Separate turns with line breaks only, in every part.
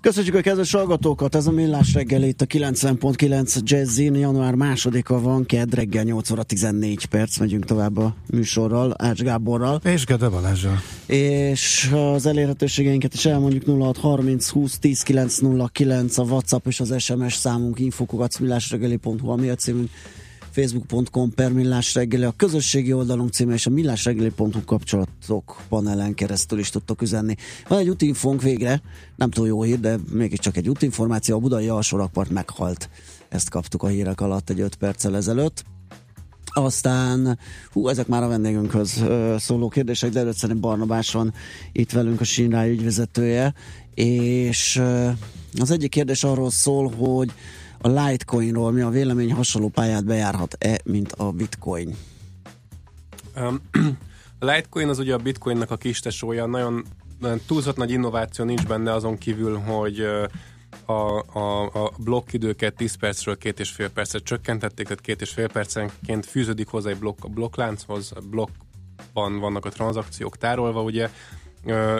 Köszönjük a kedves hallgatókat, ez a Millás reggel itt a 90.9 Jazzin, január másodika van, kedd reggel 8 óra 14 perc, megyünk tovább a műsorral, Ács Gáborral.
És Gede Balázsral.
És az elérhetőségeinket is elmondjuk 0630 20 10 909 a WhatsApp és az SMS számunk infokogacmillásreggeli.hu a mi a címünk facebook.com per millás reggeli, a közösségi oldalunk címe és a millásreggeli.hu kapcsolatok panelen keresztül is tudtok üzenni. Van egy útinfónk végre, nem túl jó hír, de mégiscsak egy útinformáció, a budai alsórakpart meghalt. Ezt kaptuk a hírek alatt egy 5 perccel ezelőtt. Aztán, hú, ezek már a vendégünkhöz szóló kérdések, de előtt Barnabás van itt velünk a Sínráj ügyvezetője, és az egyik kérdés arról szól, hogy a Litecoinról mi a vélemény? Hasonló pályát bejárhat-e, mint a Bitcoin?
Um, a Litecoin az ugye a Bitcoinnak a kis tesója, nagyon, nagyon túlzott nagy innováció nincs benne azon kívül, hogy a, a, a blokkidőket 10 percről két és fél percre csökkentették, tehát két és fél percenként fűződik hozzá egy blokk a blokklánchoz, a blokkban vannak a tranzakciók tárolva, ugye,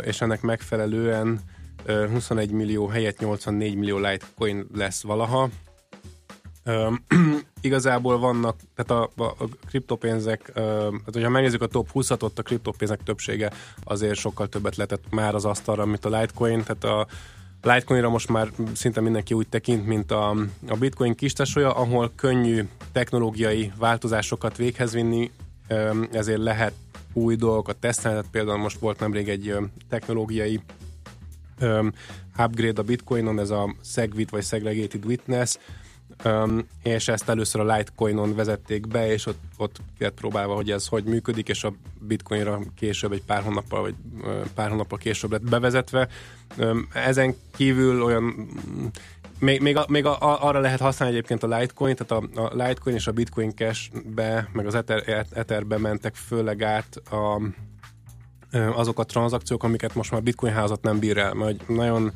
és ennek megfelelően 21 millió helyett 84 millió Litecoin lesz valaha, igazából vannak, tehát a, a, a kriptopénzek, tehát hogyha megnézzük a top 20-at, ott a kriptopénzek többsége azért sokkal többet letett már az asztalra, mint a Litecoin, tehát a Litecoinra most már szinte mindenki úgy tekint, mint a, a Bitcoin kistesója, ahol könnyű technológiai változásokat véghez vinni, ezért lehet új dolgokat tesztelni, tehát például most volt nemrég egy technológiai upgrade a Bitcoinon, ez a SegWit vagy Segregated Witness, Um, és ezt először a Litecoinon vezették be, és ott, ott kellett próbálva, hogy ez hogy működik, és a Bitcoinra később, egy pár hónappal, vagy pár hónappal később lett bevezetve. Um, ezen kívül olyan még, még, a, még a, arra lehet használni egyébként a Litecoin, tehát a, a Litecoin és a Bitcoin Cash-be, meg az Ether, Etherbe mentek főleg át a, azok a tranzakciók, amiket most már Bitcoin házat nem bír el, mert nagyon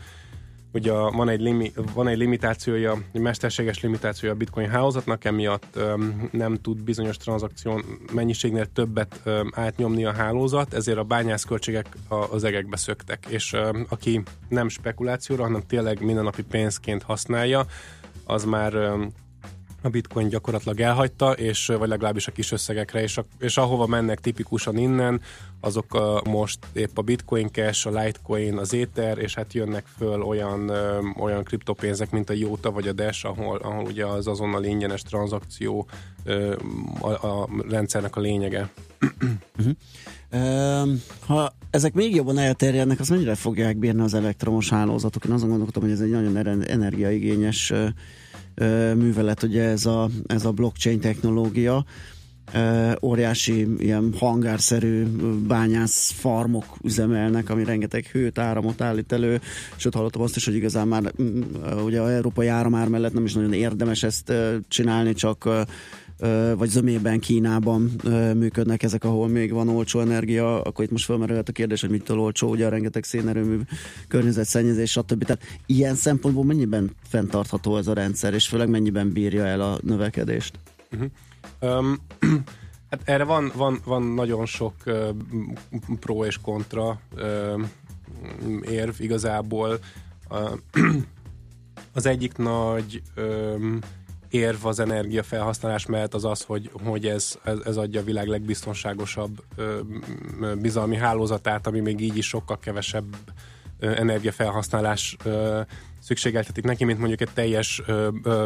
Ugye van egy, limi, van egy limitációja, egy mesterséges limitációja a bitcoin hálózatnak, emiatt um, nem tud bizonyos tranzakció mennyiségnél többet um, átnyomni a hálózat, ezért a bányászköltségek az egekbe szöktek. És um, aki nem spekulációra, hanem tényleg mindennapi pénzként használja, az már um, a bitcoin gyakorlatilag elhagyta, és vagy legalábbis a kis összegekre, és, a, és ahova mennek tipikusan innen, azok a, most épp a bitcoin cash, a litecoin, az ether, és hát jönnek föl olyan, ö, olyan kriptopénzek, mint a Jota vagy a Dash, ahol, ahol ugye az azonnal ingyenes tranzakció ö, a, a rendszernek a lényege.
Um, ha ezek még jobban elterjednek, az mennyire fogják bírni az elektromos hálózatok? Én azon gondolkodom, hogy ez egy nagyon energiaigényes művelet, ugye ez a, ez a blockchain technológia, óriási ilyen hangárszerű bányász farmok üzemelnek, ami rengeteg hőt, áramot állít elő, sőt hallottam azt is, hogy igazán már ugye a európai áramár mellett nem is nagyon érdemes ezt csinálni, csak vagy zömében Kínában működnek ezek, ahol még van olcsó energia, akkor itt most felmerülhet a kérdés, hogy mitől olcsó, ugye a rengeteg szénerőmű, környezetszennyezés, stb. Tehát ilyen szempontból mennyiben fenntartható ez a rendszer, és főleg mennyiben bírja el a növekedést? Uh-huh.
Um, hát erre van, van, van nagyon sok uh, pro és kontra uh, érv igazából. Uh, az egyik nagy um, érv az energiafelhasználás mellett az az, hogy, hogy ez, ez, ez adja a világ legbiztonságosabb ö, bizalmi hálózatát, ami még így is sokkal kevesebb ö, energiafelhasználás ö, szükségeltetik neki, mint mondjuk egy teljes ö, ö,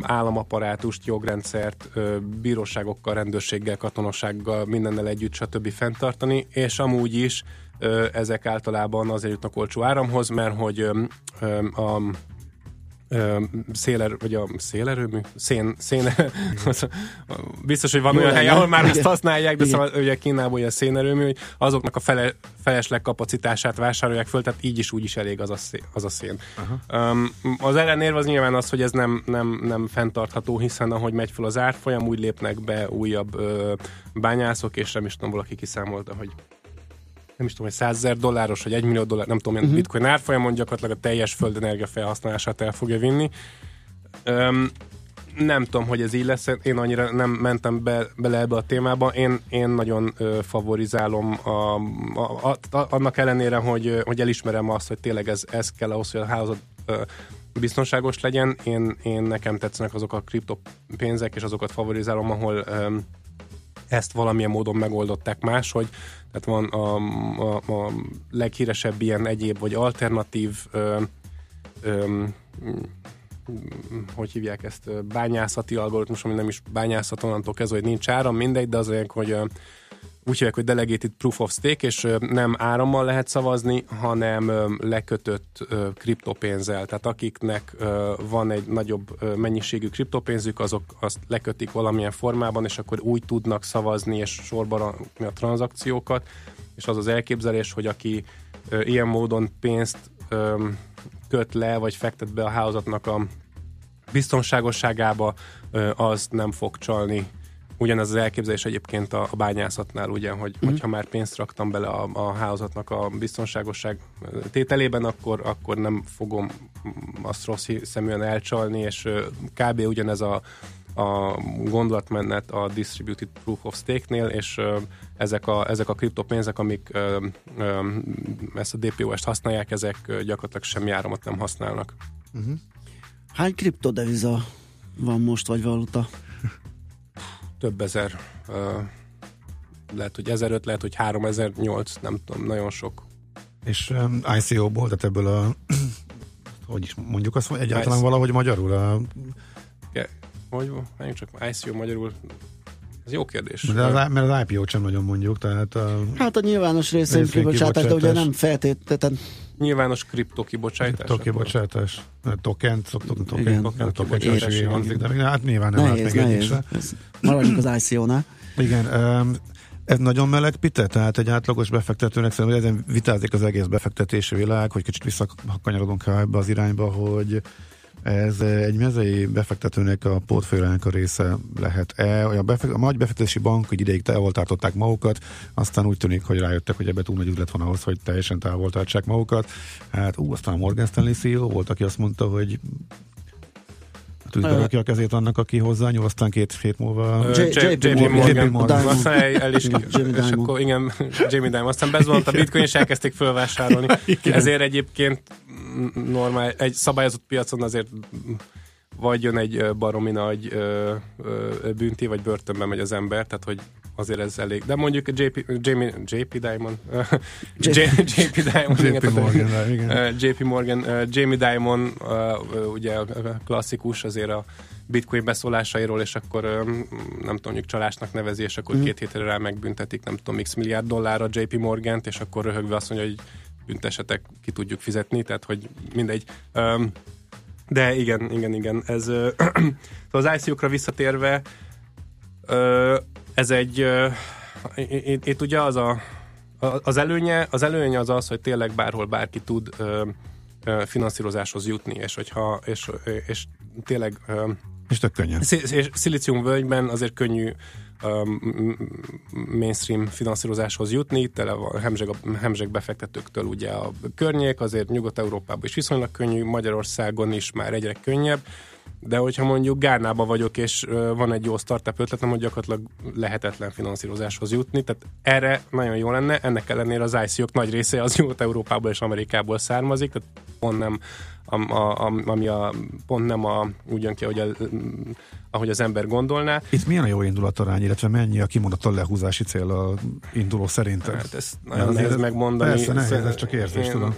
államaparátust, jogrendszert, ö, bíróságokkal, rendőrséggel, katonossággal, mindennel együtt, stb. fenntartani, és amúgy is ö, ezek általában azért jutnak olcsó áramhoz, mert hogy ö, ö, a széler, vagy a szélerőmű, szén, szén, biztos, hogy van Jó olyan hely, ahol már ezt használják, de Igen. szóval ugye Kínában ugye a szénerőmű, hogy azoknak a fele, felesleg kapacitását vásárolják föl, tehát így is úgy is elég az a szén. Az, a szén. Um, az ellenérv az nyilván az, hogy ez nem, nem, nem fenntartható, hiszen ahogy megy fel az árfolyam, úgy lépnek be újabb ö, bányászok, és nem is tudom, valaki kiszámolta, hogy nem is tudom, hogy 100 ezer dolláros, vagy 1 millió dollár, nem tudom, uh-huh. bitcoin árfolyamon gyakorlatilag a teljes földenergia felhasználását el fogja vinni. Um, nem tudom, hogy ez így lesz, én annyira nem mentem be, bele ebbe a témába. Én, én nagyon ö, favorizálom a, a, a, a, annak ellenére, hogy, hogy elismerem azt, hogy tényleg ez, ez kell ahhoz, hogy a házad ö, biztonságos legyen. Én, én nekem tetszenek azok a kriptopénzek, és azokat favorizálom, ahol ö, ezt valamilyen módon megoldották máshogy. Tehát van a, a, a leghíresebb ilyen egyéb vagy alternatív ö, ö, hogy hívják ezt, bányászati algoritmus, ami nem is bányászat onnantól kezdve, hogy nincs áram, mindegy, de az olyan, hogy úgy hívják, hogy Delegated Proof of Stake, és nem árammal lehet szavazni, hanem lekötött kriptopénzzel. Tehát akiknek van egy nagyobb mennyiségű kriptopénzük, azok azt lekötik valamilyen formában, és akkor úgy tudnak szavazni és sorba a tranzakciókat, és az az elképzelés, hogy aki ilyen módon pénzt köt le, vagy fektet be a hálózatnak a biztonságosságába, az nem fog csalni Ugyanez az elképzelés egyébként a, a bányászatnál, ugye, hogy mm. hogyha már pénzt raktam bele a, a hálózatnak a biztonságosság tételében, akkor, akkor nem fogom azt rossz szeműen elcsalni, és kb. ugyanez a, a gondolatmenet a Distributed Proof of Stake-nél, és ezek a, ezek a kriptopénzek, amik ezt a DPoS-t használják, ezek gyakorlatilag semmi áramot nem használnak.
Uh-huh. Hány kriptodeviza van most, vagy valuta?
több ezer, lehet, hogy 1005, lehet, hogy 3008, nem tudom, nagyon sok.
És um, ICO-ból, tehát ebből a hogy is mondjuk azt, egyáltalán ICO. valahogy magyarul a...
Yeah. Hogy van? csak ICO magyarul ez jó kérdés.
Mert az, mert az IPO-t sem nagyon mondjuk, tehát a...
Hát a nyilvános részén kibocsátás, de ugye nem feltétlenül
Nyilvános kriptokibocsátás.
Kriptokibocsátás. Token, szoktuk token, token, token, token, de hát nyilván nem
nehéz,
hát még
nehéz. Maradjunk az ICO-nál.
Igen, ez nagyon meleg pite, tehát egy átlagos befektetőnek szerintem ezen vitázik az egész befektetési világ, hogy kicsit visszakanyarodunk ebbe az irányba, hogy ez egy mezei befektetőnek a portfóliójának a része lehet-e? A, befekt, a nagy befektetési bank hogy ideig távol tartották magukat, aztán úgy tűnik, hogy rájöttek, hogy ebbe túl nagy üzlet van ahhoz, hogy teljesen távol tartsák magukat. Hát ú, aztán a Morgan Stanley CEO volt, aki azt mondta, hogy tűzbe rakja a kezét annak, aki hozzányúl, aztán két hét múlva...
JP Morgan. Aztán el is, és akkor igen, Jamie Dimon. Aztán bezuhant a bitcoin, és elkezdték fölvásárolni. Ezért egyébként normál, egy szabályozott piacon azért vagy jön egy baromi nagy ö, ö, bünti, vagy börtönbe megy az ember, tehát hogy azért ez elég. De mondjuk JP, Jamie, JP Diamond, JP Diamond, JP Morgan, igen. JP Morgan, Jamie Diamond, ugye a klasszikus azért a bitcoin beszólásairól, és akkor nem tudom, mondjuk csalásnak nevezi, és akkor mm. két hétre rá megbüntetik, nem tudom, x milliárd dollárra JP Morgant, és akkor röhögve azt mondja, hogy büntesetek, ki tudjuk fizetni, tehát hogy mindegy. De igen, igen, igen. Ez, az ICO-kra visszatérve, ez egy, itt, itt ugye az a, az előnye, az előnye az az, hogy tényleg bárhol bárki tud finanszírozáshoz jutni, és hogyha, és, és tényleg
és tök könnyen.
Szilícium völgyben azért könnyű mainstream finanszírozáshoz jutni, tele a hemzseg, hemzseg befektetőktől ugye a környék, azért Nyugat-Európában is viszonylag könnyű, Magyarországon is már egyre könnyebb, de hogyha mondjuk Gárnába vagyok, és van egy jó startup ötletem, hogy gyakorlatilag lehetetlen finanszírozáshoz jutni, tehát erre nagyon jó lenne, ennek ellenére az ICO-k nagy része az Nyugat-Európából és Amerikából származik, tehát pont nem a, a, ami a, pont nem a, úgy jön ki, ahogy, a, ahogy az ember gondolná.
Itt milyen a jó indulatarány, illetve mennyi a kimondott lehúzási cél a induló szerinted?
Hát ezt nagyon nehéz megmondani.
Persze, nehéz, ez csak érzés, én, tudom.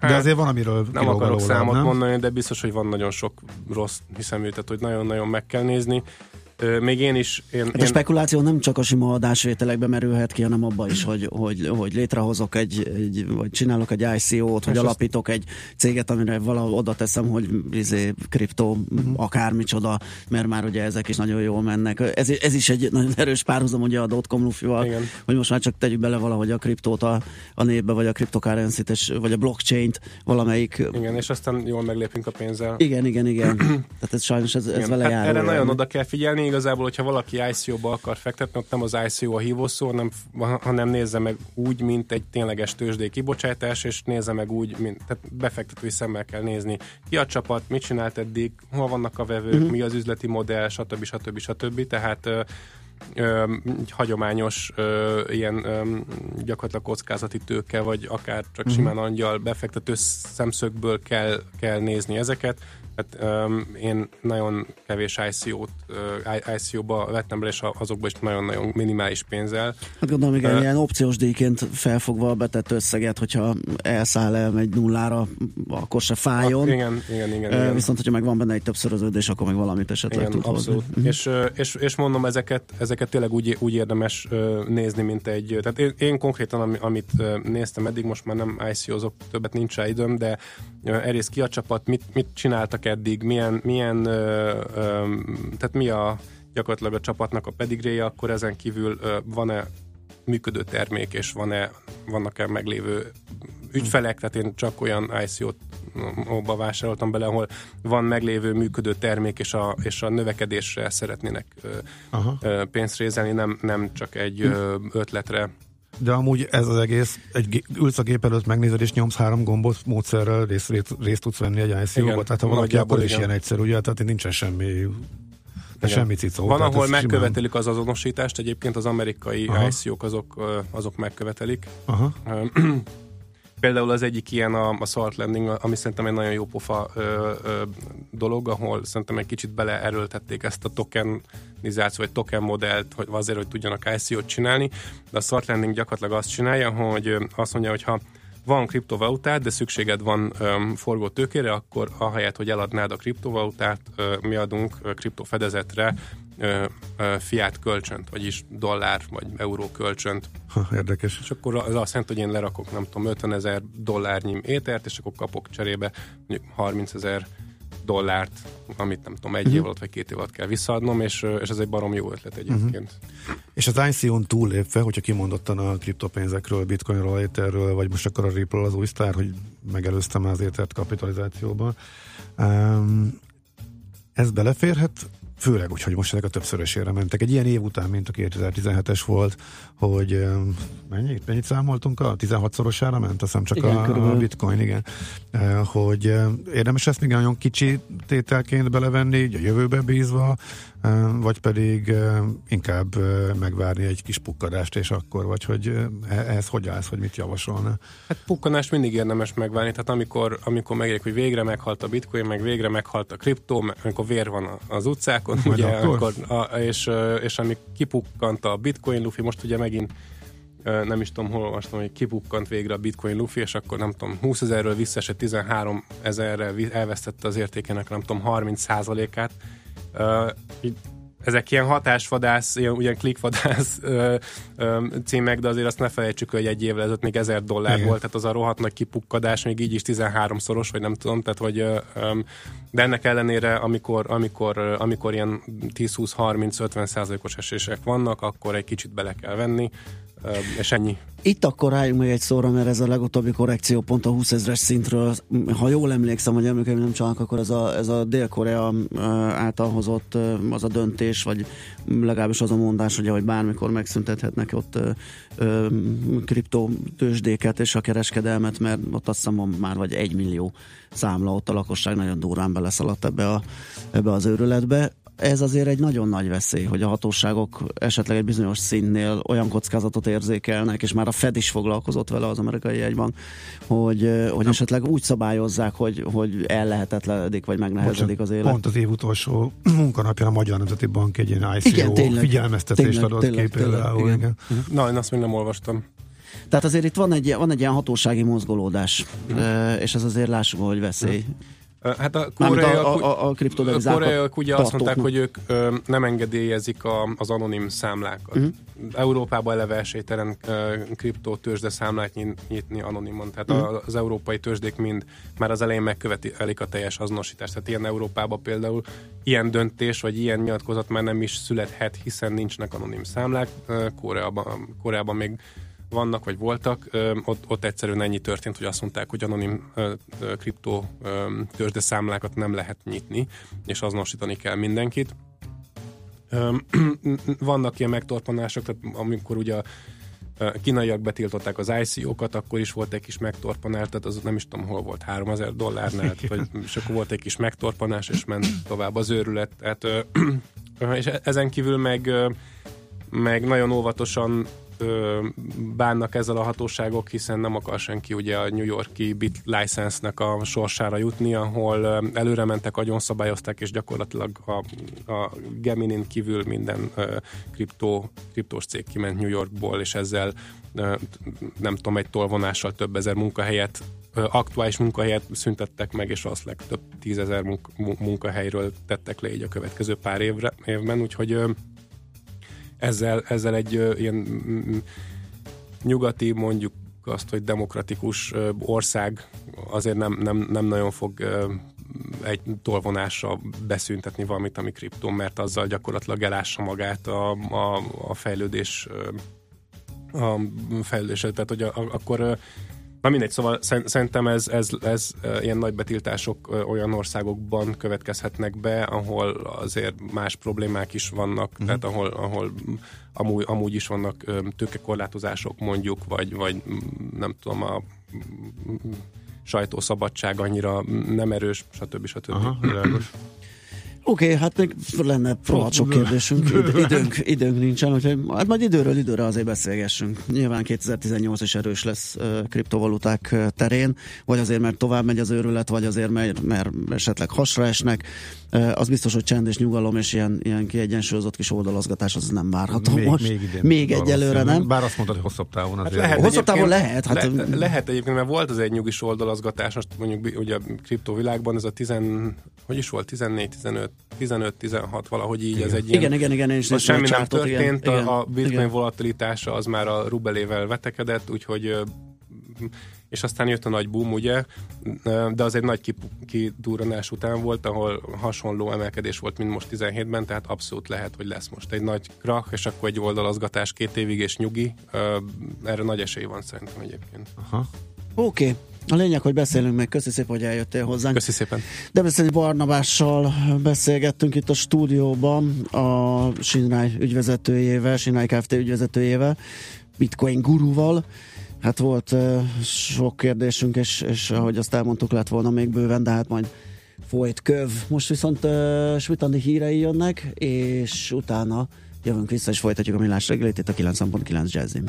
De hát, azért van, amiről
Nem akarok róla, számot nem? mondani, de biztos, hogy van nagyon sok rossz hiszemű, tehát hogy nagyon-nagyon meg kell nézni. Még én is... Én,
hát
a
spekuláció nem csak a sima adásvételekbe merülhet ki, hanem abba is, hogy, hogy, hogy létrehozok egy, egy, vagy csinálok egy ICO-t, vagy alapítok egy céget, amire valahol oda teszem, hogy izé, kriptó, uh-huh. akármicsoda, mert már ugye ezek is nagyon jól mennek. Ez, ez is egy nagyon erős párhuzam ugye a dotcom lufival, hogy most már csak tegyük bele valahogy a kriptót a, a népbe, vagy a cryptocurrency vagy a blockchain-t valamelyik.
Igen, és aztán jól meglépünk a pénzzel.
Igen, igen, igen. Tehát ez sajnos ez, ez vele hát jár.
Erre nagyon oda kell figyelni, igazából, hogyha valaki ICO-ba akar fektetni, ott nem az ICO a hívószó, hanem, hanem nézze meg úgy, mint egy tényleges tőzsdé kibocsátás, és nézze meg úgy, mint, tehát befektetői szemmel kell nézni. Ki a csapat, mit csinált eddig, hol vannak a vevők, uh-huh. mi az üzleti modell, stb. stb. stb. Tehát ö, hagyományos ö, ilyen ö, gyakorlatilag kockázati tőke, vagy akár csak uh-huh. simán angyal befektető szemszögből kell, kell nézni ezeket. Hát, um, én nagyon kevés ICO-t, uh, ICO-ba vettem bele, és azokban is nagyon-nagyon minimális pénzzel.
Hát gondolom, igen, uh, ilyen opciós díjként felfogva a betett összeget, hogyha elszáll el egy nullára, akkor se fájjon.
Hát, igen, igen, igen, uh, igen.
Viszont, hogyha meg van benne egy többszöröződés, akkor meg valamit esetleg igen, tud
abszolút. Hozni. És, és, és mondom, ezeket, ezeket tényleg úgy, úgy érdemes nézni, mint egy... Tehát én, én konkrétan, amit néztem eddig, most már nem ICO-zok, többet nincs rá időm, de erész ki a csapat, mit, mit csináltak eddig, milyen, milyen ö, ö, tehát mi a gyakorlatilag a csapatnak a pedigréje, akkor ezen kívül ö, van-e működő termék, és van-e, vannak-e meglévő ügyfelek, tehát én csak olyan ICO-t óba vásároltam bele, ahol van meglévő működő termék, és a, és a növekedésre szeretnének Aha. pénzt rézelni, nem, nem csak egy ötletre
de amúgy ez az egész, egy, ülsz a gép előtt, megnézed és nyomsz három gombot módszerrel, részt, részt, részt tudsz venni egy ICO-ba, tehát ha valaki akkor igen. is ilyen egyszerű, ugye, tehát nincsen semmi de semmi cicó.
Van, ahol megkövetelik simán... az azonosítást, egyébként az amerikai ICO-k azok, azok megkövetelik. Aha. Például az egyik ilyen a, a Salt Landing, ami szerintem egy nagyon jó pofa ö, ö, dolog, ahol szerintem egy kicsit beleerőltették ezt a tokenizáció, vagy token modellt, hogy azért, hogy tudjanak ICO-t csinálni, de a Salt Landing gyakorlatilag azt csinálja, hogy azt mondja, hogy ha van kriptovalutát, de szükséged van um, forgó tőkére, akkor ahelyett, hogy eladnád a kriptovalutát, uh, mi adunk kriptofedezetre uh, uh, fiát kölcsönt, vagyis dollár vagy euró kölcsönt.
Ha, érdekes.
És akkor az azt jelenti, hogy én lerakok, nem tudom, 50 ezer dollárnyi étert, és akkor kapok cserébe mondjuk 30 ezer dollárt, amit nem tudom, egy uh-huh. év alatt vagy két év alatt kell visszaadnom, és, és ez egy barom jó ötlet egyébként. Uh-huh.
És az ICO-n túllépve, hogyha kimondottan a kriptopénzekről, bitcoinról, etherről, vagy most akkor a Ripple az új sztár, hogy megelőztem az étert kapitalizációban, um, ez beleférhet Főleg úgy, hogy most ezek a többszörösére mentek. Egy ilyen év után, mint a 2017-es volt, hogy mennyit, mennyit számoltunk? A 16-szorosára ment, azt hiszem csak igen, a, a bitcoin, igen. Hogy érdemes ezt még nagyon kicsi tételként belevenni, a jövőbe bízva, vagy pedig inkább megvárni egy kis pukkadást, és akkor, vagy hogy e, ehhez hogy állsz, hogy mit javasolna?
Hát pukkadást mindig érdemes megvárni, tehát amikor, amikor megérjük, hogy végre meghalt a bitcoin, meg végre meghalt a kriptó, amikor vér van az utcákon, Majd ugye, akkor? Amikor, a, és, és ami kipukkant a bitcoin lufi, most ugye megint nem is tudom, hol olvastam, hogy kipukkant végre a bitcoin lufi, és akkor nem tudom, 20 ezerről visszaesett 13 ezerre, elvesztette az értékének, nem tudom, 30 százalékát, így ezek ilyen hatásvadász, ilyen, ugyan klikvadász ö, ö, címek, de azért azt ne felejtsük, hogy egy évvel ezelőtt még 1000 dollár Igen. volt, tehát az a rohadt nagy kipukkadás még így is 13-szoros, vagy nem tudom, tehát hogy ö, ö, de ennek ellenére, amikor, amikor, amikor ilyen 10-20-30-50 százalékos esések vannak, akkor egy kicsit bele kell venni, és ennyi.
Itt akkor álljunk meg egy szóra, mert ez a legutóbbi korrekció pont a 20 ezres szintről, ha jól emlékszem, hogy emlékeim nem csak, akkor ez a, ez a Dél-Korea által hozott az a döntés, vagy legalábbis az a mondás, hogy, hogy bármikor megszüntethetnek ott kriptotősdéket és a kereskedelmet, mert ott azt hiszem már vagy egy millió számla, ott a lakosság nagyon durán beleszaladt ebbe, a, ebbe az őrületbe ez azért egy nagyon nagy veszély, hogy a hatóságok esetleg egy bizonyos színnél olyan kockázatot érzékelnek, és már a Fed is foglalkozott vele az amerikai jegyban, hogy, hogy esetleg úgy szabályozzák, hogy, hogy ellehetetlenedik, vagy megnehezedik az élet.
Pont az év utolsó munkanapján a Magyar Nemzeti Bank egy ilyen ICO igen, tényleg, figyelmeztetést tényleg, adott tényleg, ki például. Igen. Igen.
Na, én azt még nem olvastam.
Tehát azért itt van egy, van egy ilyen hatósági mozgolódás, uh-huh. és ez azért lássuk, hogy veszély. Uh-huh.
Hát a
koreaiak, a, a, a, a
koreaiak ugye azt mondták, hogy ők ö, nem engedélyezik a, az anonim számlákat. Uh-huh. Európában eleve esélytelen kriptótőzsde számlát nyitni anonimon. Tehát uh-huh. az európai tőzsdék mind már az elején megkövetelik a teljes azonosítást. Tehát ilyen Európában például ilyen döntés, vagy ilyen nyilatkozat már nem is születhet, hiszen nincsenek anonim számlák. Koreában, Koreában még vannak, vagy voltak, ott, ott egyszerűen ennyi történt, hogy azt mondták, hogy anonim kriptó tőzsde számlákat nem lehet nyitni, és azonosítani kell mindenkit. Vannak ilyen megtorpanások, tehát amikor ugye a kínaiak betiltották az ICO-kat, akkor is volt egy kis megtorpanás, tehát az nem is tudom, hol volt, 3000 dollárnál, vagy, és akkor volt egy kis megtorpanás, és ment tovább az őrület. Tehát, és e-, ezen kívül meg, meg nagyon óvatosan bánnak ezzel a hatóságok, hiszen nem akar senki ugye a New Yorki bit license-nek a sorsára jutni, ahol előre mentek, szabályozták, és gyakorlatilag a, a Geminin kívül minden kriptó, kriptós cég kiment New Yorkból, és ezzel nem tudom, egy tolvonással több ezer munkahelyet aktuális munkahelyet szüntettek meg, és azt legtöbb tízezer munkahelyről tettek le így a következő pár évre, évben, úgyhogy ezzel, ezzel egy ilyen nyugati, mondjuk azt, hogy demokratikus ország azért nem, nem, nem nagyon fog egy tolvonással beszüntetni valamit, ami kriptó, mert azzal gyakorlatilag elássa magát a, a, a fejlődés a fejlődés, tehát hogy a, a, akkor Na mindegy, szóval szerintem ez, ez, ez ilyen nagy betiltások olyan országokban következhetnek be, ahol azért más problémák is vannak, uh-huh. tehát ahol, ahol amúgy, amúgy is vannak tőkekorlátozások mondjuk, vagy, vagy nem tudom, a sajtószabadság annyira nem erős, stb. stb. Aha,
Oké, okay, hát még lenne rohadt sok kérdésünk, Id- időnk, időnk nincsen, úgyhogy hát majd időről időre azért beszélgessünk. Nyilván 2018 is erős lesz uh, kriptovaluták terén, vagy azért, mert tovább megy az őrület, vagy azért, mert, mert esetleg hasra esnek. Uh, az biztos, hogy csend és nyugalom és ilyen, ilyen kiegyensúlyozott kis oldalazgatás az nem várható még, most. Még, idén még egyelőre nem.
Bár azt mondtad, hogy hosszabb távon
hát azért. Hát lehet, hosszabb távon lehet. Hát,
le, lehet egyébként, mert volt az egy nyugis oldalazgatás, most mondjuk ugye a kriptovilágban ez a 10, hogy is volt, 14-15 15-16 valahogy így, igen. ez egy
ilyen... Igen, igen, igen, és
semmi nem történt, igen, a, a bitcoin igen. volatilitása az már a rubelével vetekedett, úgyhogy és aztán jött a nagy boom, ugye, de az egy nagy kidúranás után volt, ahol hasonló emelkedés volt, mint most 17-ben, tehát abszolút lehet, hogy lesz most egy nagy krach, és akkor egy oldalazgatás két évig és nyugi. Erre nagy esély van szerintem egyébként.
Aha. Oké, okay. A lényeg, hogy beszélünk meg. Köszi szépen, hogy eljöttél hozzánk.
Köszi szépen.
De beszélni Barnabással beszélgettünk itt a stúdióban a Sinrály ügyvezetőjével, Sinrály Kft. ügyvezetőjével, Bitcoin guruval. Hát volt uh, sok kérdésünk, és, és ahogy azt elmondtuk, lett volna még bőven, de hát majd folyt köv. Most viszont uh, Svitandi hírei jönnek, és utána jövünk vissza, és folytatjuk a millás reggelét itt a 9.9 Jazzim.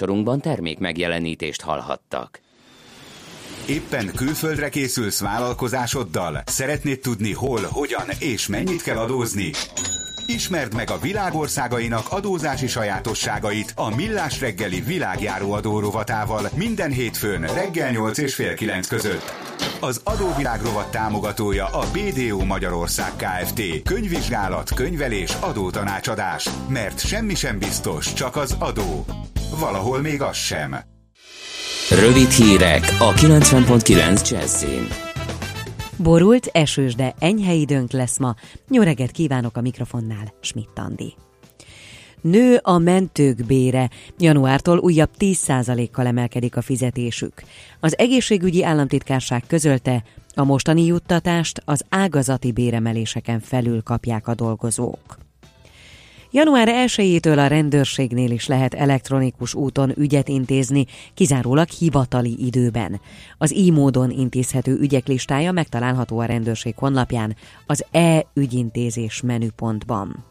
Műsorunkban termék megjelenítést hallhattak.
Éppen külföldre készülsz vállalkozásoddal? Szeretnéd tudni hol, hogyan és mennyit kell adózni? Ismerd meg a világországainak adózási sajátosságait a Millás reggeli világjáró adórovatával minden hétfőn reggel 8 és fél 9 között. Az adóvilág rovat támogatója a BDO Magyarország Kft. Könyvvizsgálat, könyvelés, adótanácsadás. Mert semmi sem biztos, csak az adó. Valahol még az sem.
Rövid hírek a 90.9 Jazzin.
Borult, esős, de enyhe időnk lesz ma. Jó reggelt kívánok a mikrofonnál, Schmidt Andi. Nő a mentők bére. Januártól újabb 10%-kal emelkedik a fizetésük. Az egészségügyi államtitkárság közölte, a mostani juttatást az ágazati béremeléseken felül kapják a dolgozók. Január 1-től a rendőrségnél is lehet elektronikus úton ügyet intézni, kizárólag hivatali időben. Az így módon intézhető ügyek listája megtalálható a rendőrség honlapján, az e-ügyintézés menüpontban.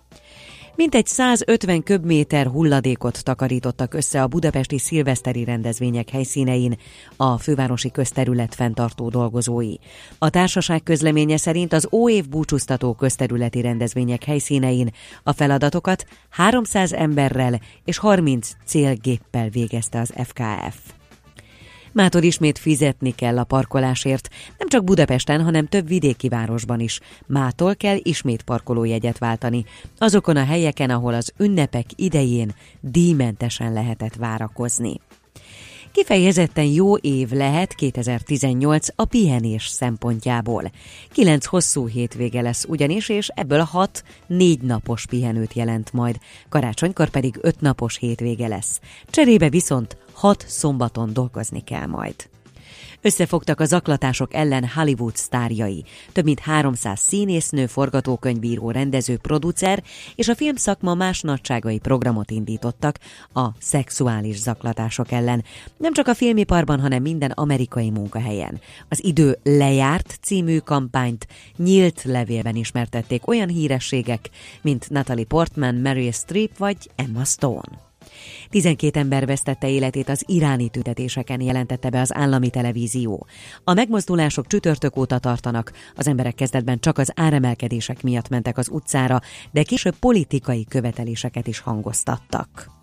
Mintegy 150 köbméter hulladékot takarítottak össze a budapesti szilveszteri rendezvények helyszínein a fővárosi közterület fenntartó dolgozói. A társaság közleménye szerint az óév búcsúztató közterületi rendezvények helyszínein a feladatokat 300 emberrel és 30 célgéppel végezte az FKF. Mától ismét fizetni kell a parkolásért, nem csak Budapesten, hanem több vidéki városban is. Mától kell ismét parkolójegyet váltani, azokon a helyeken, ahol az ünnepek idején díjmentesen lehetett várakozni. Kifejezetten jó év lehet 2018 a pihenés szempontjából. Kilenc hosszú hétvége lesz ugyanis, és ebből hat négy napos pihenőt jelent majd. Karácsonykor pedig öt napos hétvége lesz. Cserébe viszont hat szombaton dolgozni kell majd. Összefogtak a zaklatások ellen Hollywood sztárjai. Több mint 300 színésznő, forgatókönyvíró, rendező, producer és a filmszakma más nagyságai programot indítottak a szexuális zaklatások ellen. Nem csak a filmiparban, hanem minden amerikai munkahelyen. Az Idő lejárt című kampányt nyílt levélben ismertették olyan hírességek, mint Natalie Portman, Mary Streep vagy Emma Stone. 12 ember vesztette életét az iráni tüntetéseken, jelentette be az állami televízió. A megmozdulások csütörtök óta tartanak. Az emberek kezdetben csak az áremelkedések miatt mentek az utcára, de később politikai követeléseket is hangoztattak.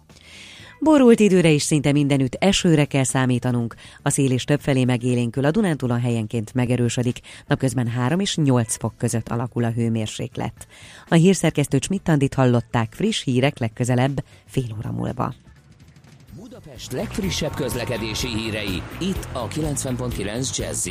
Borult időre is szinte mindenütt esőre kell számítanunk. A szél is többfelé megélénkül, a Dunántúlon helyenként megerősödik, napközben 3 és 8 fok között alakul a hőmérséklet. A hírszerkesztő Csmittandit hallották friss hírek legközelebb fél óra múlva.
Budapest legfrissebb közlekedési hírei itt a 90.9 jazz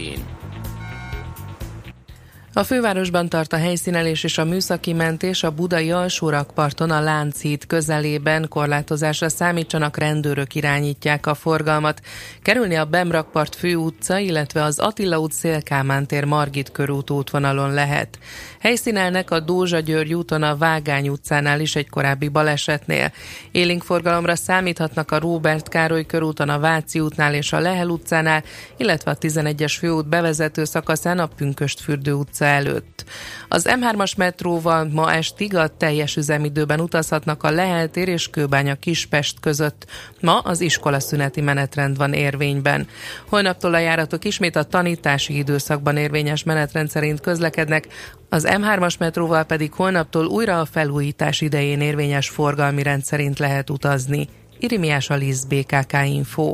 a fővárosban tart a helyszínelés és a műszaki mentés a budai alsórakparton a Lánchíd közelében korlátozásra számítsanak, rendőrök irányítják a forgalmat. Kerülni a Bemrakpart főutca, illetve az Attila út Szélkámán Margit körút útvonalon lehet. Helyszínelnek a Dózsa György úton a Vágány utcánál is egy korábbi balesetnél. Élénk forgalomra számíthatnak a Róbert Károly körúton a Váci útnál és a Lehel utcánál, illetve a 11-es főút bevezető szakaszán a Pünköstfürdő utca előtt. Az M3-as metróval ma estig a teljes üzemidőben utazhatnak a Leheltér és Kőbánya Kispest között. Ma az iskola szüneti menetrend van érvényben. Holnaptól a járatok ismét a tanítási időszakban érvényes menetrend szerint közlekednek, az M3-as metróval pedig holnaptól újra a felújítás idején érvényes forgalmi rend szerint lehet utazni. Irimiás Alisz BKK Info.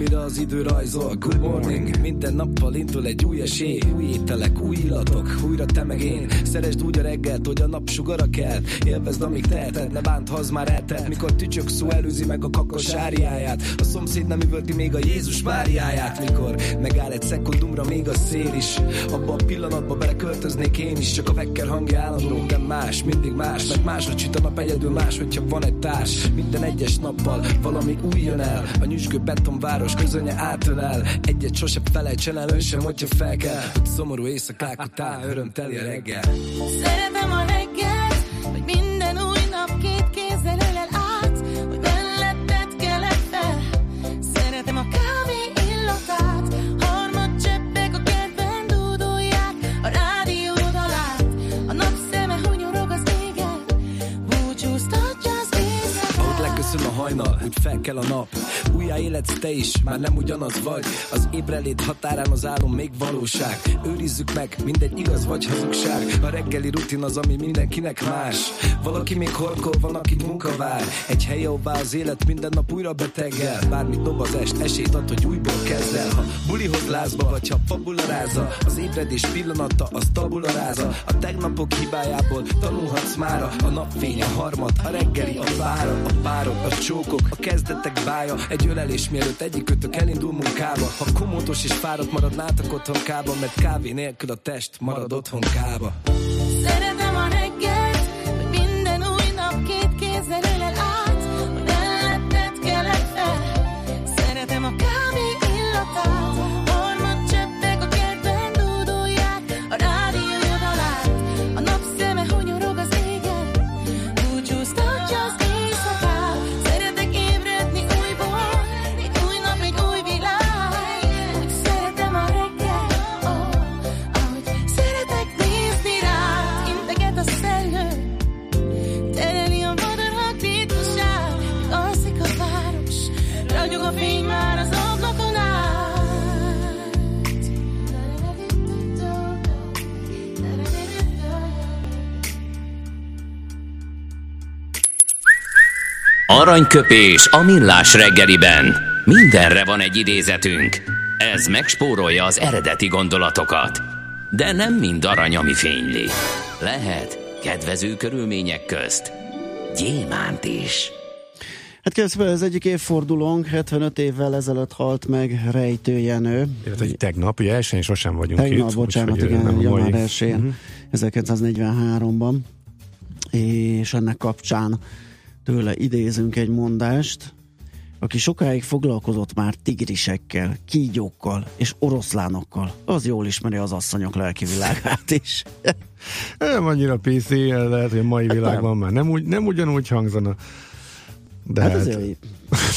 Amire az idő rajzol. Good morning. Minden nappal indul egy új esély. Új ételek, új illatok Újra te meg én. Szeresd úgy a reggelt, hogy a nap sugara kell Élvezd amíg teheted, ne bánt, ha az már eltelt. Mikor tücsök szó előzi meg a kakos árjáját A szomszéd nem üvölti még a Jézus Máriáját. Mikor megáll egy szekundumra még a szél is. Abba a pillanatba beleköltöznék én is. Csak a vekker hangja állandó, de más, mindig más. Meg máshogy süt a nap egyedül más, hogyha van egy társ. Minden egyes nappal valami új jön el. A nyüzsgő betonváros közönye átölel Egyet sose felejtsen el ön sem, hogyha fel kell. Szomorú éjszakák után örömteli a reggel.
Szeretem a reggelt, fel
kell a nap. Újjá életsz te is, már nem ugyanaz vagy. Az ébrelét határán az álom még valóság. Őrizzük meg, mindegy igaz vagy hazugság. A reggeli rutin az, ami mindenkinek más. Valaki még horkol, van, akit munka vár. Egy hely, ahová az élet minden nap újra betegel. Bármit dob az est, esélyt ad, hogy újból kezd el Ha bulihoz lázba, vagy ha fabularáza Az ébredés pillanata, az tabularáza A tegnapok hibájából tanulhatsz mára. A napfény, a harmad, a reggeli, a vára A párok, a csókok, a kezdetek bája. Egy ölelés mielőtt egyikőtök elindul munkába. Ha komótos és fáradt maradnátok otthon kába Mert kávé nélkül a test marad otthon kába.
Szeretem a reggelt,
Aranyköpés a millás reggeliben. Mindenre van egy idézetünk. Ez megspórolja az eredeti gondolatokat. De nem mind arany, ami fényli. Lehet kedvező körülmények közt gyémánt is.
Hát közben ez egyik évfordulónk, 75 évvel ezelőtt halt meg Rejtő Jenő.
Illetve egy tegnap, ugye elsőn sosem vagyunk
Tegnap,
itt.
bocsánat,
úgyhogy,
igen,
nem
január
mai-
1
Mhm.
1943-ban. És ennek kapcsán tőle idézünk egy mondást, aki sokáig foglalkozott már tigrisekkel, kígyókkal és oroszlánokkal, az jól ismeri az asszonyok lelki világát is.
Nem annyira PC, lehet, hogy a mai világban már nem, úgy, nem ugyanúgy hangzana. De
hát
hát,
azért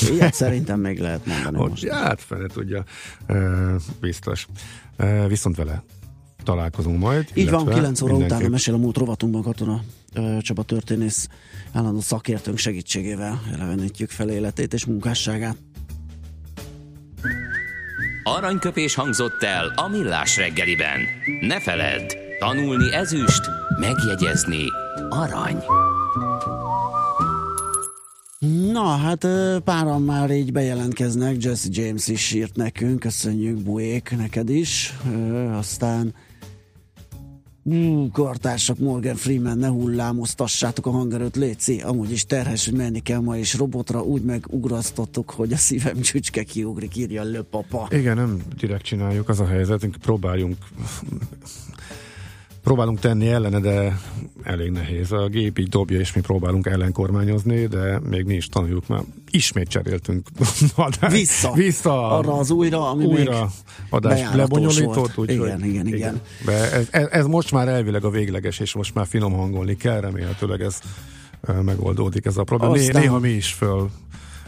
ilyet szerintem még lehet mondani
hogy,
most.
hát fele tudja, uh, biztos. Uh, viszont vele találkozunk majd.
Így van,
illetve
9 óra után a
mindenképp-
Mesél a múlt rovatunkban katona Csaba történész állandó szakértőnk segítségével elevenítjük fel életét és munkásságát.
Aranyköpés hangzott el a millás reggeliben. Ne feledd, tanulni ezüst, megjegyezni arany.
Na, hát páran már így bejelentkeznek, Jesse James is írt nekünk, köszönjük Buék, neked is. Aztán Hú, kartársak, Morgan Freeman, ne hullámoztassátok a hangerőt, léci, amúgy is terhes, hogy menni kell ma is robotra, úgy megugrasztottuk, hogy a szívem csücske kiugrik, írja löpapa.
Igen, nem direkt csináljuk, az a helyzetünk, próbáljunk próbálunk tenni ellene, de elég nehéz. A gép így dobja, és mi próbálunk ellenkormányozni, de még mi is tanuljuk, mert ismét cseréltünk.
Vissza.
Vissza.
Arra az újra, ami még
újra adást
bejáratos
lebonyolított. Úgy,
Igen,
hogy-
igen, igen.
De ez, ez, most már elvileg a végleges, és most már finom hangolni kell, remélhetőleg ez megoldódik ez a probléma.
Aztán-
néha mi is föl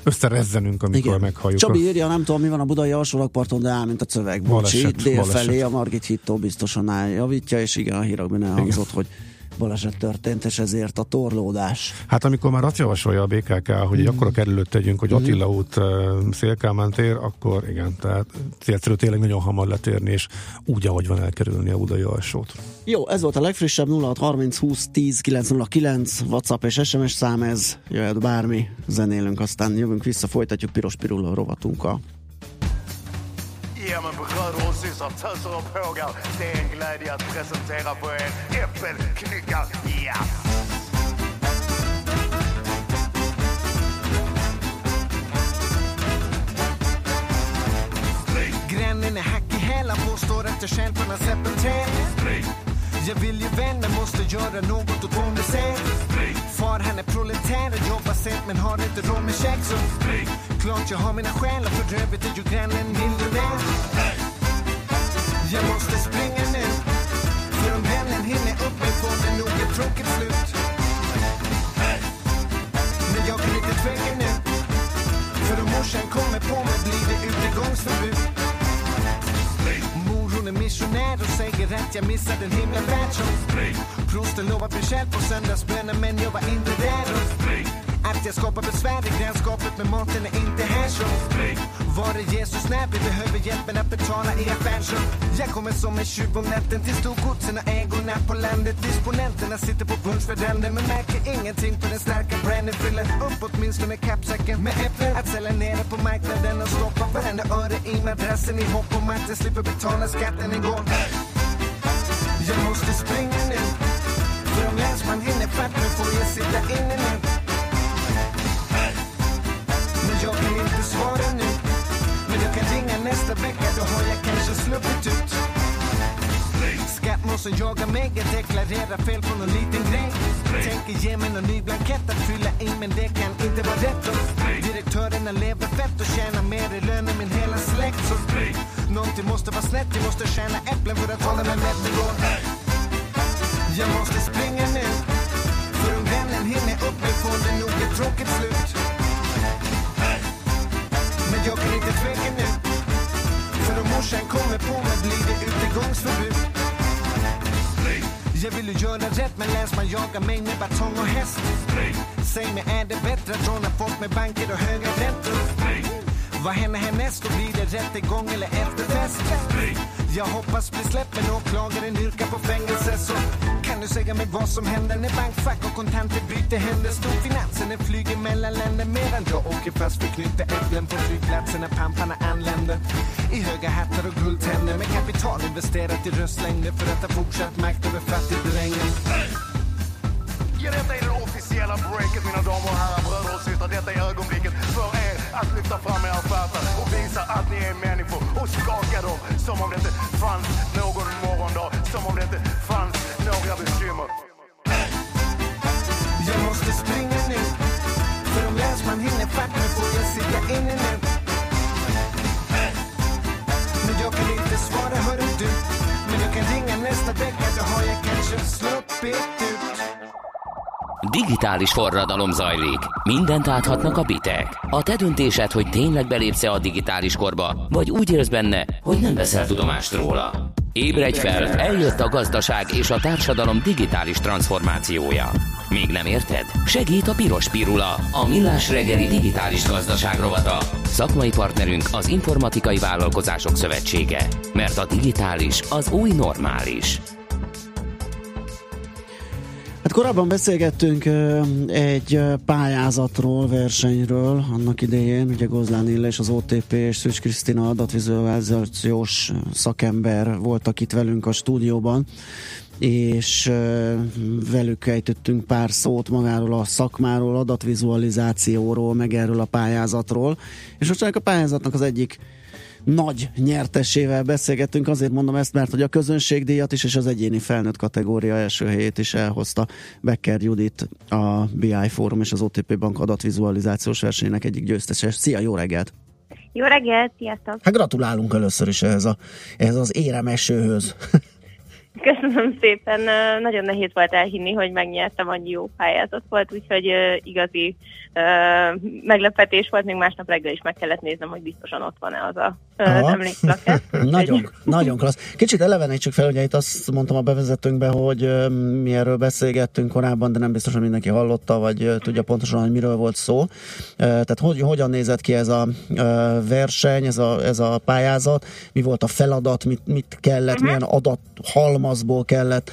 összerezzenünk, amikor
Igen.
meghalljuk.
Csabi
a...
írja, nem tudom, mi van a budai alsórakparton, de áll, mint a szöveg. Bocsi,
Baleset,
dél
baleset.
felé a Margit hittó biztosan áll, javítja, és igen, a hírakban elhangzott, hogy baleset történt, és ezért a torlódás.
Hát amikor már azt javasolja a BKK, hogy egy akkora kerülőt tegyünk, hogy Attila út Szélkámán tér, akkor igen, tehát célszerű tényleg nagyon hamar letérni, és úgy, ahogy van elkerülni a Budai alsót.
Jó, ez volt a legfrissebb 0630 20 10 909 WhatsApp és SMS szám, ez jöhet bármi, zenélünk, aztán jövünk vissza, folytatjuk Piros Piruló rovatunkkal.
Mig bröder och systrar, töser och pågar. Det är en glädje att presentera för er Äppelknyckar Jazz.
Grannen är hack i hälar, påstår att jag själv kunnat släppa träd. Jag vill ju vänner, måste göra något åt vår misär. Far han är proletär och jobbar sent men har inte råd med käk så klart jag har mina skäl och för övrigt är ju grannen miljonär. Jag måste springa nu, för om vännen hinner upp mig får det nog ett tråkigt slut. Men jag kan inte tveka nu, för om morsan kommer på mig blir det utegångsförbud. Mor hon är missionär och säger att jag missade en himla värld som Prosten lovat mig själv på söndagsbönen men jag var inte där och att jag skapar besvär i grannskapet med maten är inte här så var är Jesus? När vi behöver hjälpen att betala i affärsrum? Jag kommer som en tjuv om natten till storgodsen och ägorna på landet Disponenterna sitter på punschverandan men märker ingenting på den starka branden Fyller upp åtminstone kappsäcken med äpplen Att sälja nere på marknaden och stoppa varenda öre i madrassen i hopp om att jag slipper betala skatten igår Jag måste springa nu För om länsman hinner fatt mig får jag sitta inne nu. Kan ringa nästa vecka Då har jag kanske sluppit ut. Skattmåsen jagar mig Jag deklarerar fel på någon liten grej. Tänker ge mig någon ny blankett att fylla i Men det kan inte vara rätt. Direktörerna lever fett och tjänar mer i lön än min hela släkt. Så någonting måste vara snett Jag måste tjäna äpplen för att hålla mig mätt igår Jag måste springa nu För om vännen hinner upp får det nog ett tråkigt slut jag kan inte tveka nu För om morsan kommer på mig blir det utegångsförbud Jag vill ju göra rätt men länsman jagar mig med batong och häst Säg mig är det bättre att råna folk med banker och höga räntor? Vad händer härnäst? Då blir det rättegång eller efterfest? Jag hoppas bli släppt men åklagaren yrkar på fängelse Så kan du säga mig vad som händer när bankfack och kontanter byter händer. Storfinansen den flyger mellan länder medan jag åker fast för knyta äpplen på flygplatsen när pamparna anländer. I höga hattar och guldtänder med kapital investerat i röstlängder för att ha fortsatt makt över fattigdrängen.
Ja, detta är det officiella breaket mina damer och herrar, bröder och systrar. Detta är ögonblicket för er att lyfta fram era stjärtar och visa att ni är människor och skaka dem som om det inte fanns någon morgondag, som om det inte
Jag måste springa nu För om länsman hinner fatt mig får jag sitta inne nu Men jag kan inte svara hörru du Men jag kan ringa nästa vecka Då har jag kanske sluppit ut
Digitális forradalom zajlik. Mindent áthatnak a bitek. A te döntésed, hogy tényleg belépsz a digitális korba, vagy úgy élsz benne, hogy nem veszel tudomást róla. Ébredj fel, eljött a gazdaság és a társadalom digitális transformációja. Még nem érted? Segít a Piros Pirula, a millás reggeli digitális gazdaság rovata. Szakmai partnerünk az Informatikai Vállalkozások Szövetsége. Mert a digitális az új normális.
Korábban beszélgettünk egy pályázatról, versenyről annak idején, ugye Gozlán Illa és az OTP és Szűcs Krisztina adatvizualizációs szakember voltak itt velünk a stúdióban, és velük ejtöttünk pár szót magáról a szakmáról, adatvizualizációról, meg erről a pályázatról, és most a pályázatnak az egyik nagy nyertesével beszélgettünk, azért mondom ezt, mert hogy a közönségdíjat is és az egyéni felnőtt kategória első helyét is elhozta Becker Judit, a BI Fórum és az OTP Bank adatvizualizációs versenyének egyik győztese. Szia, jó reggelt!
Jó reggelt, sziasztok!
Hát gratulálunk először is ehhez, a, ehhez az éremesőhöz.
Köszönöm szépen, nagyon nehéz volt elhinni, hogy megnyertem, annyi jó pályázat volt, úgyhogy igazi meglepetés volt, még másnap reggel is meg kellett néznem, hogy biztosan ott van-e az a emlékplakett.
Nagyon, nagyon klassz. Kicsit elevenítsük fel, ugye itt azt mondtam a bevezetőnkben, hogy mi erről beszélgettünk korábban, de nem biztos, hogy mindenki hallotta, vagy tudja pontosan, hogy miről volt szó. Tehát hogy, hogyan nézett ki ez a verseny, ez a, ez a pályázat, mi volt a feladat, mit, mit kellett, milyen adat halmazból kellett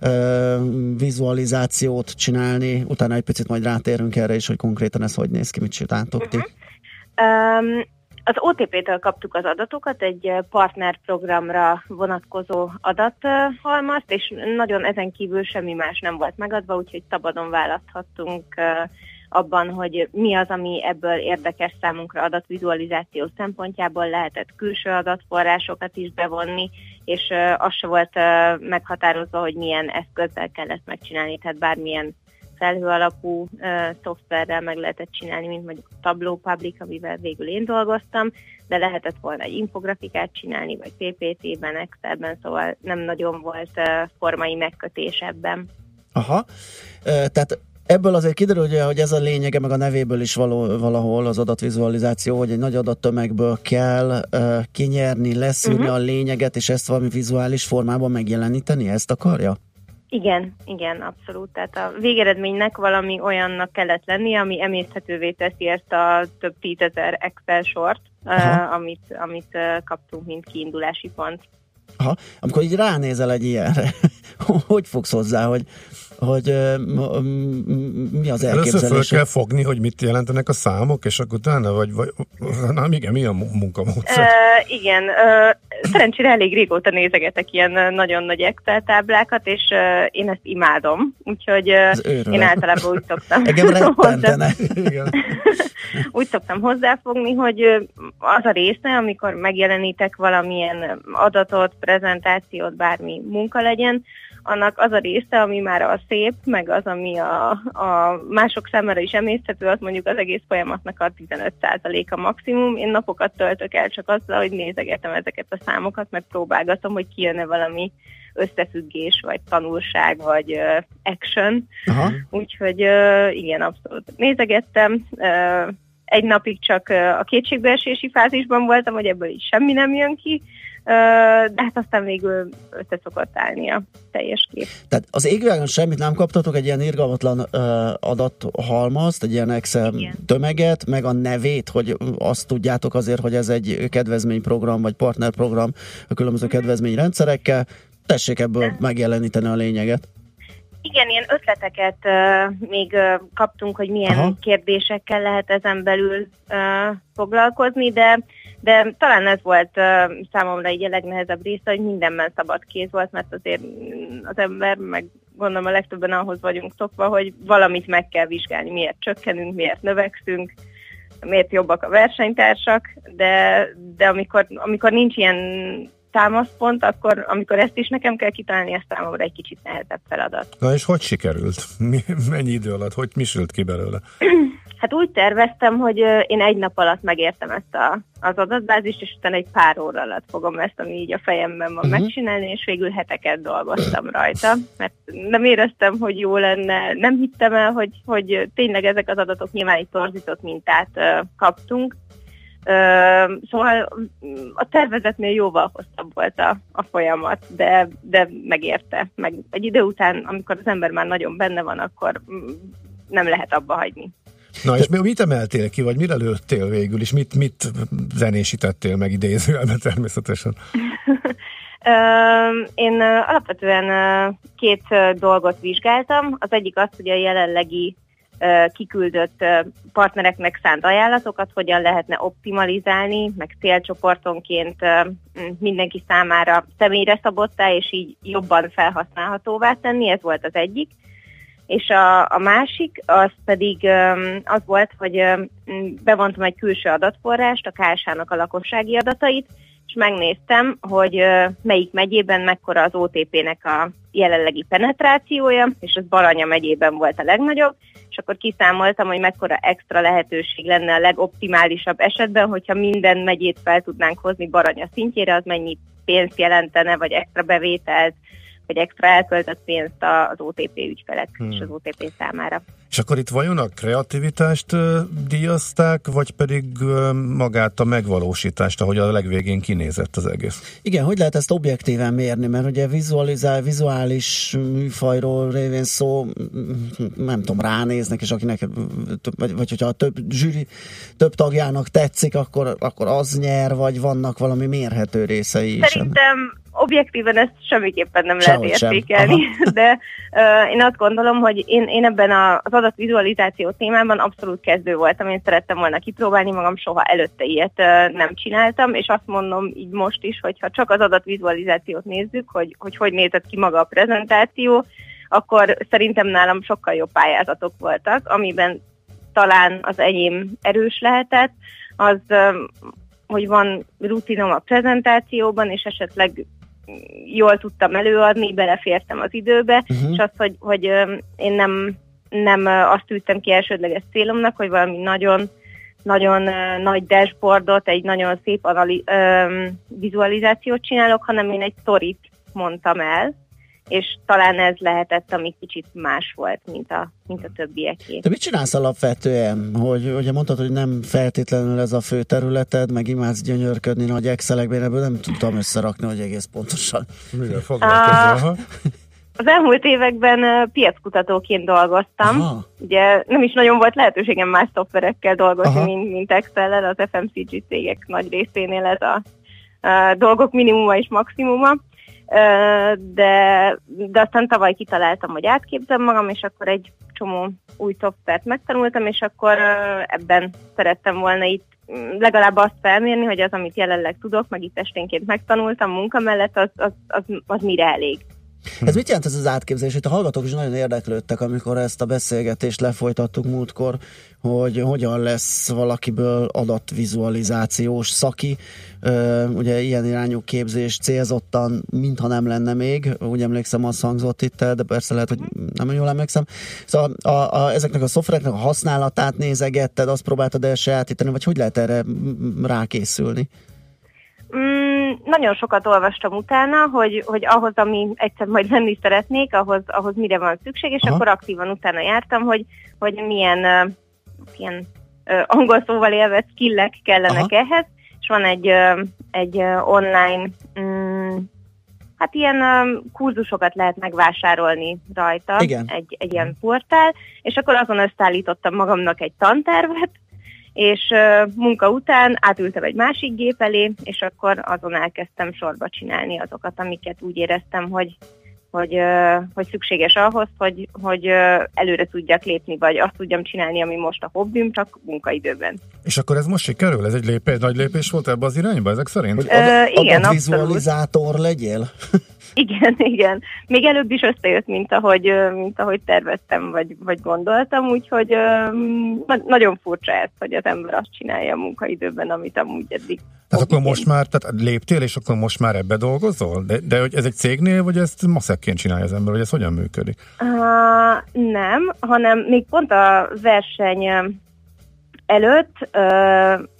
ö, vizualizációt csinálni, utána egy picit majd rátérünk erre is, hogy konkrétan ez hogy néz ki, mit csináltok ti.
Um, az OTP-től kaptuk az adatokat, egy partnerprogramra vonatkozó adathalmazt, és nagyon ezen kívül semmi más nem volt megadva, úgyhogy szabadon választhattunk abban, hogy mi az, ami ebből érdekes számunkra adatvizualizáció szempontjából lehetett külső adatforrásokat is bevonni, és az se volt meghatározva, hogy milyen eszközzel kellett megcsinálni, tehát bármilyen felhő alapú szoftverrel meg lehetett csinálni, mint mondjuk a Tableau Public, amivel végül én dolgoztam, de lehetett volna egy infografikát csinálni, vagy PPT-ben, Excelben, szóval nem nagyon volt uh, formai megkötés ebben.
Aha, Ö, tehát ebből azért kiderül, ugye, hogy ez a lényege, meg a nevéből is való, valahol az adatvizualizáció, hogy egy nagy adattömegből kell uh, kinyerni, leszűrni uh-huh. a lényeget, és ezt valami vizuális formában megjeleníteni, ezt akarja?
Igen, igen, abszolút. Tehát a végeredménynek valami olyannak kellett lenni, ami emészhetővé teszi ezt a több tízezer Excel sort, uh, amit, amit uh, kaptunk, mint kiindulási pont.
Aha. Amikor így ránézel egy ilyenre, hogy fogsz hozzá, hogy, hogy mi az
Először föl
elképzelés?
kell fogni, hogy mit jelentenek a számok, és akkor utána, vagy, vagy nem igen, mi a mu- munkamódszer?
Uh, igen, uh, szerencsére elég régóta nézegetek ilyen nagyon nagy Excel táblákat, és uh, én ezt imádom, úgyhogy uh, én általában úgy szoktam.
Igen.
úgy szoktam hozzáfogni, hogy az a része, amikor megjelenítek valamilyen adatot, prezentációt, bármi munka legyen, annak az a része, ami már a szép, meg az, ami a, a mások számára is emészthető, az mondjuk az egész folyamatnak a 15%-a maximum. Én napokat töltök el csak azzal, hogy nézegetem ezeket a számokat, meg próbálgatom, hogy kijön-e valami összefüggés, vagy tanulság, vagy uh, action.
Aha.
Úgyhogy uh, igen, abszolút nézegettem. Uh, egy napig csak a kétségbeesési fázisban voltam, hogy ebből is semmi nem jön ki, de hát aztán végül össze szokott állni a teljes kép.
Tehát az égvilágon semmit nem kaptatok, egy ilyen irgalmatlan adathalmazt, egy ilyen Excel
Igen.
tömeget, meg a nevét, hogy azt tudjátok azért, hogy ez egy kedvezményprogram, vagy partnerprogram a különböző kedvezményrendszerekkel. Tessék ebből megjeleníteni a lényeget.
Igen, ilyen ötleteket uh, még uh, kaptunk, hogy milyen.
Aha.
kérdésekkel lehet ezen belül uh, foglalkozni, de de talán ez volt uh, számomra így a legnehezebb része, hogy mindenben szabad kéz volt, mert azért mm, az ember, meg gondolom a legtöbben ahhoz vagyunk szokva, hogy valamit meg kell vizsgálni, miért csökkenünk, miért növekszünk, miért jobbak a versenytársak, de, de amikor, amikor nincs ilyen támaszpont, akkor amikor ezt is nekem kell kitalálni, ez számomra egy kicsit nehezebb feladat.
Na és hogy sikerült? Mi, mennyi idő alatt? Hogy mi sült ki belőle?
Hát úgy terveztem, hogy én egy nap alatt megértem ezt a, az adatbázist, és utána egy pár óra alatt fogom ezt, ami így a fejemben van uh-huh. megcsinálni, és végül heteket dolgoztam rajta, mert nem éreztem, hogy jó lenne, nem hittem el, hogy, hogy tényleg ezek az adatok nyilván egy torzított mintát kaptunk, Ö, szóval mm, a tervezetnél jóval hosszabb volt a, a folyamat, de, de megérte. Meg egy idő után, amikor az ember már nagyon benne van, akkor mm, nem lehet abba hagyni.
Na és mi- mit emeltél ki, vagy mire lőttél végül, és mit, mit zenésítettél meg idézőjelben természetesen?
Én alapvetően két dolgot vizsgáltam. Az egyik az, hogy a jelenlegi kiküldött partnereknek szánt ajánlatokat hogyan lehetne optimalizálni, meg célcsoportonként mindenki számára személyre szabottá, és így jobban felhasználhatóvá tenni. Ez volt az egyik. És a, a másik, az pedig az volt, hogy bevontam egy külső adatforrást, a KSH-nak a lakossági adatait, és megnéztem, hogy melyik megyében mekkora az OTP-nek a jelenlegi penetrációja, és az Baranya megyében volt a legnagyobb, és akkor kiszámoltam, hogy mekkora extra lehetőség lenne a legoptimálisabb esetben, hogyha minden megyét fel tudnánk hozni Baranya szintjére, az mennyi pénzt jelentene, vagy extra bevételt, hogy extra elköltött pénzt a- az OTP ügyfelek
Hmm.
és az OTP számára.
És akkor itt vajon a kreativitást díjazták, vagy pedig magát a megvalósítást, ahogy a legvégén kinézett az egész?
Igen, hogy lehet ezt objektíven mérni, mert ugye vizualizál, vizuális műfajról révén szó, nem tudom, ránéznek, és akinek, vagy, vagy hogyha a több zsűri, több tagjának tetszik, akkor, akkor az nyer, vagy vannak valami mérhető részei is.
Szerintem objektíven ezt semmiképpen nem
Sehogy
lehet
sem.
értékelni, de uh, én azt gondolom, hogy én, én ebben a, az adatvizualizáció témában abszolút kezdő voltam, én szerettem volna kipróbálni magam, soha előtte ilyet uh, nem csináltam, és azt mondom így most is, hogy ha csak az adatvizualizációt nézzük, hogy hogy, hogy nézett ki maga a prezentáció, akkor szerintem nálam sokkal jobb pályázatok voltak, amiben talán az enyém erős lehetett, az, hogy van rutinom a prezentációban, és esetleg jól tudtam előadni, belefértem az időbe,
Mhm.
és az, hogy, hogy én nem, nem azt tűztem ki elsődleges célomnak, hogy valami nagyon nagyon nagy dashboardot, egy nagyon szép anali- vizualizációt csinálok, hanem én egy sztorit mondtam el, és talán ez lehetett, ami kicsit más volt, mint a, mint a többieké.
Te mit csinálsz alapvetően? Hogy ugye mondtad, hogy nem feltétlenül ez a fő területed, meg imádsz gyönyörködni nagy excelekben, ebből nem tudtam összerakni, hogy egész pontosan.
Mivel
foglalkozol? Az elmúlt években piackutatóként dolgoztam.
Aha.
Ugye nem is nagyon volt lehetőségem más szoftverekkel dolgozni,
Aha.
mint, mint Excel-el. Az FMCG cégek nagy részénél ez a, a dolgok minimuma és maximuma. De, de aztán tavaly kitaláltam, hogy átképzem magam, és akkor egy csomó új szoftvert megtanultam, és akkor ebben szerettem volna itt mm, legalább azt felmérni, hogy az, amit jelenleg tudok, meg itt esténként megtanultam munka mellett, az, az, az, az mire elég.
Ez mit jelent ez az átképzelés? Itt a hallgatók is nagyon érdeklődtek, amikor ezt a beszélgetést lefolytattuk múltkor, hogy hogyan lesz valakiből adatvizualizációs szaki. Ugye ilyen irányú képzés célzottan, mintha nem lenne még, úgy emlékszem, az hangzott itt el, de persze lehet, hogy nem jól emlékszem. Szóval a, a, ezeknek a szoftvereknek a használatát nézegetted, azt próbáltad elsajátítani, vagy hogy lehet erre rákészülni?
Mm, nagyon sokat olvastam utána, hogy, hogy ahhoz, ami egyszer majd lenni szeretnék, ahhoz, ahhoz mire van szükség, és
Aha.
akkor aktívan utána jártam, hogy, hogy milyen, uh, ilyen uh, angol szóval élve skillek kellenek
Aha.
ehhez, és van egy, uh, egy uh, online, mm, hát ilyen um, kurzusokat lehet megvásárolni rajta,
Igen.
Egy, egy ilyen portál, és akkor azon összeállítottam magamnak egy tantervet, és munka után átültem egy másik gép elé, és akkor azon elkezdtem sorba csinálni azokat, amiket úgy éreztem, hogy, hogy, hogy szükséges ahhoz, hogy, hogy előre tudjak lépni, vagy azt tudjam csinálni, ami most a hobbim, csak munkaidőben.
És akkor ez most sikerül? Ez egy lépés, nagy lépés volt ebbe az irányba ezek szerint?
Hogy
Ö, igen,
adatvizualizátor legyél?
Igen, igen. Még előbb is összejött, mint ahogy, mint ahogy terveztem, vagy, vagy gondoltam, úgyhogy nagyon furcsa ez, hogy az ember azt csinálja a munkaidőben, amit amúgy eddig.
Tehát akkor most már, tehát léptél, és akkor most már ebbe dolgozol? De, de hogy ez egy cégnél, vagy ezt maszekként csinálja az ember, vagy ez hogyan működik?
Uh, nem, hanem még pont a verseny előtt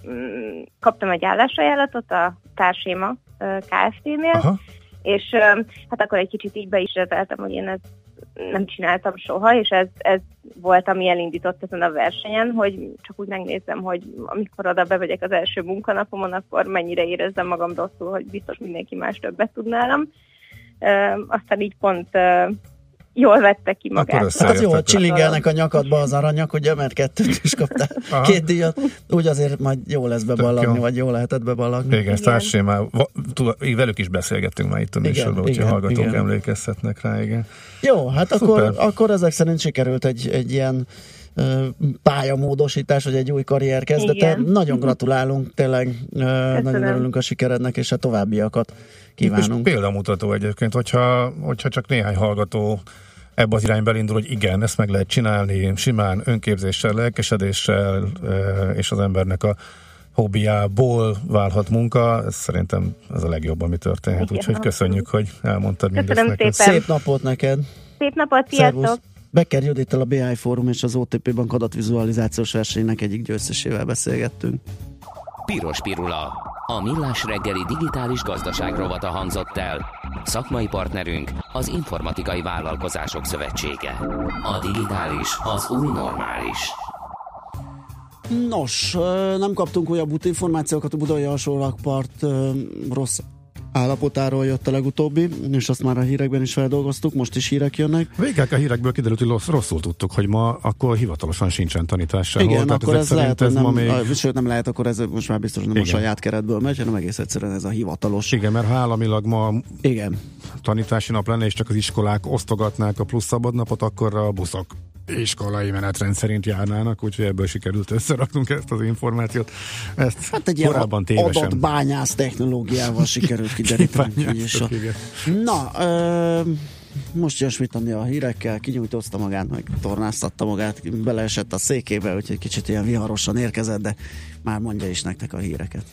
mm, kaptam egy állásajánlatot a társéma ö, Kft-nél,
Aha.
és ö, hát akkor egy kicsit így be is rezeltem, hogy én ezt nem csináltam soha, és ez, ez volt, ami elindított ezen a versenyen, hogy csak úgy megnézem, hogy amikor oda bevegyek az első munkanapomon, akkor mennyire érezzem magam rosszul, hogy biztos mindenki más többet tud nálam. Aztán így pont jól vette ki magát.
Hát az jó, hogy csilingelnek a nyakadba az aranyak, ugye, mert kettőt is kaptál,
Aha.
két díjat, úgy azért majd jó lesz beballagni,
jó.
vagy jó lehetett beballagni.
Igen, társé már, velük is beszélgettünk már itt a műsorban, úgyhogy hallgatók
igen.
emlékezhetnek rá, igen.
Jó, hát
Szuper.
akkor, akkor ezek szerint sikerült egy, egy ilyen pályamódosítás, vagy egy új karrier kezdete.
Igen.
Nagyon gratulálunk, tényleg ö, nagyon örülünk a sikerednek, és a továbbiakat kívánunk.
És példamutató egyébként, hogyha, hogyha csak néhány hallgató ebbe az irányba elindul, hogy igen, ezt meg lehet csinálni simán, önképzéssel, lelkesedéssel, és az embernek a hobbiából válhat munka, ez szerintem ez a legjobb, ami történhet.
Igen,
Úgyhogy köszönjük, hogy elmondtad mindezt
Köszönöm szépen.
Szép napot neked!
Szép napot,
Szervusz! Becker Judittal a BI Fórum és az OTP Bank adatvizualizációs versenynek egyik győztesével beszélgettünk.
Piros Pirula. A millás reggeli digitális gazdaság rovata hangzott el. Szakmai partnerünk az Informatikai Vállalkozások Szövetsége. A digitális az új normális.
Nos, nem kaptunk újabb útinformációkat, a Budai alsó rakpart ö, rossz állapotáról jött a legutóbbi, és azt már a hírekben is feldolgoztuk, most is hírek jönnek.
Végig a hírekből kiderült, hogy rossz, rosszul tudtuk, hogy ma akkor hivatalosan sincsen tanítás sehol.
Igen,
Tehát
akkor
ezek
ez lehet, nem,
ez ma még...
a, sőt nem lehet, akkor ez most már biztos nem
Igen.
a saját keretből megy, hanem egész egyszerűen ez a hivatalos.
Igen, mert ha államilag ma
Igen.
tanítási nap lenne, és csak az iskolák osztogatnák a plusz szabadnapot, akkor a buszok iskolai menetrend szerint járnának, úgyhogy ebből sikerült összeraknunk ezt az információt. Ezt
Hát egy ilyen
korábban tévesen.
adatbányász technológiával sikerült kideríteni.
igen.
Na, ö, most Schmidt Andi a hírekkel, kinyújtózta magát, meg tornáztatta magát, beleesett a székébe, úgyhogy kicsit ilyen viharosan érkezett, de már mondja is nektek a híreket.